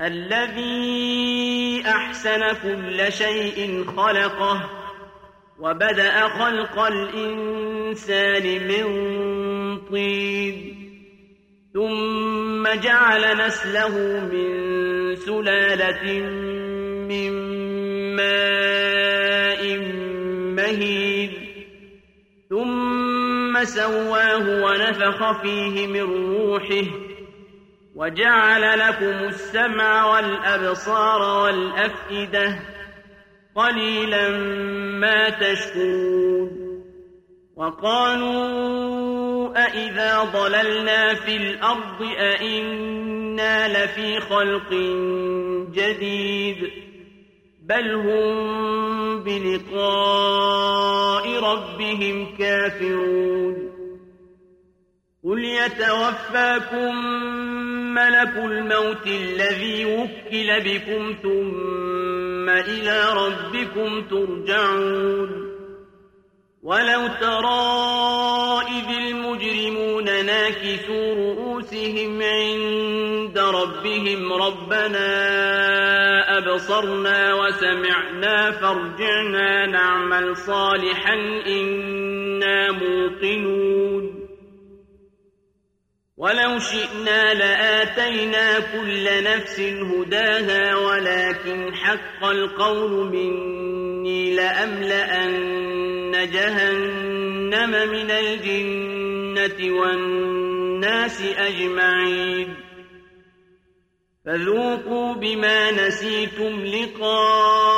الذي أحسن كل شيء خلقه وبدأ خلق الإنسان من طين ثم جعل نسله من سلالة من ماء مهين ثم سواه ونفخ فيه من روحه وجعل لكم السمع والأبصار والأفئدة قليلا ما تشكرون وقالوا أئذا ضللنا في الأرض أئنا لفي خلق جديد بل هم بلقاء ربهم كافرون قل يتوفاكم ملك الموت الذي وكل بكم ثم إلى ربكم ترجعون ولو ترى إذ المجرمون ناكسوا رؤوسهم عند ربهم ربنا أبصرنا وسمعنا فارجعنا نعمل صالحا إنا موقنون ولو شئنا لآتينا كل نفس هداها ولكن حق القول مني لأملأن جهنم من الجنة والناس أجمعين. فذوقوا بما نسيتم لقاء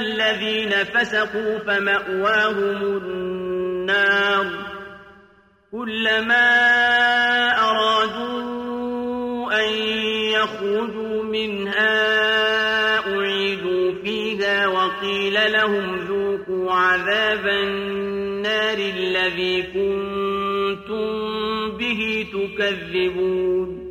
الذين فسقوا فمأواهم النار كلما أرادوا أن يخرجوا منها وقيل لهم ذوقوا عذاب النار الذي كنتم به تكذبون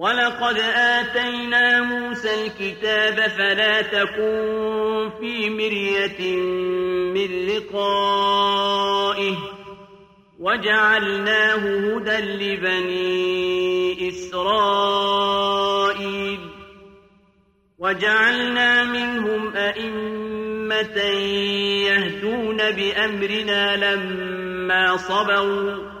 ولقد آتينا موسى الكتاب فلا تكن في مرية من لقائه وجعلناه هدى لبني إسرائيل وجعلنا منهم أئمة يهدون بأمرنا لما صبروا